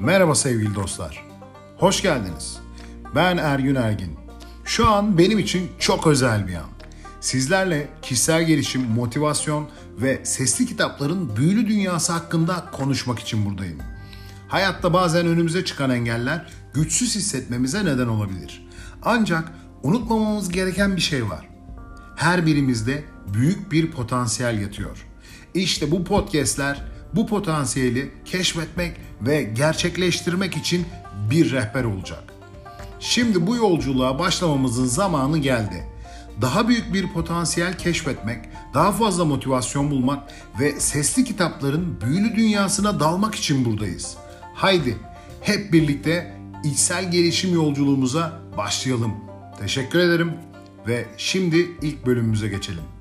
Merhaba sevgili dostlar. Hoş geldiniz. Ben Ergün Ergin. Şu an benim için çok özel bir an. Sizlerle kişisel gelişim, motivasyon ve sesli kitapların büyülü dünyası hakkında konuşmak için buradayım. Hayatta bazen önümüze çıkan engeller güçsüz hissetmemize neden olabilir. Ancak unutmamamız gereken bir şey var. Her birimizde büyük bir potansiyel yatıyor. İşte bu podcastler bu potansiyeli keşfetmek ve gerçekleştirmek için bir rehber olacak. Şimdi bu yolculuğa başlamamızın zamanı geldi. Daha büyük bir potansiyel keşfetmek, daha fazla motivasyon bulmak ve sesli kitapların büyülü dünyasına dalmak için buradayız. Haydi hep birlikte içsel gelişim yolculuğumuza başlayalım. Teşekkür ederim ve şimdi ilk bölümümüze geçelim.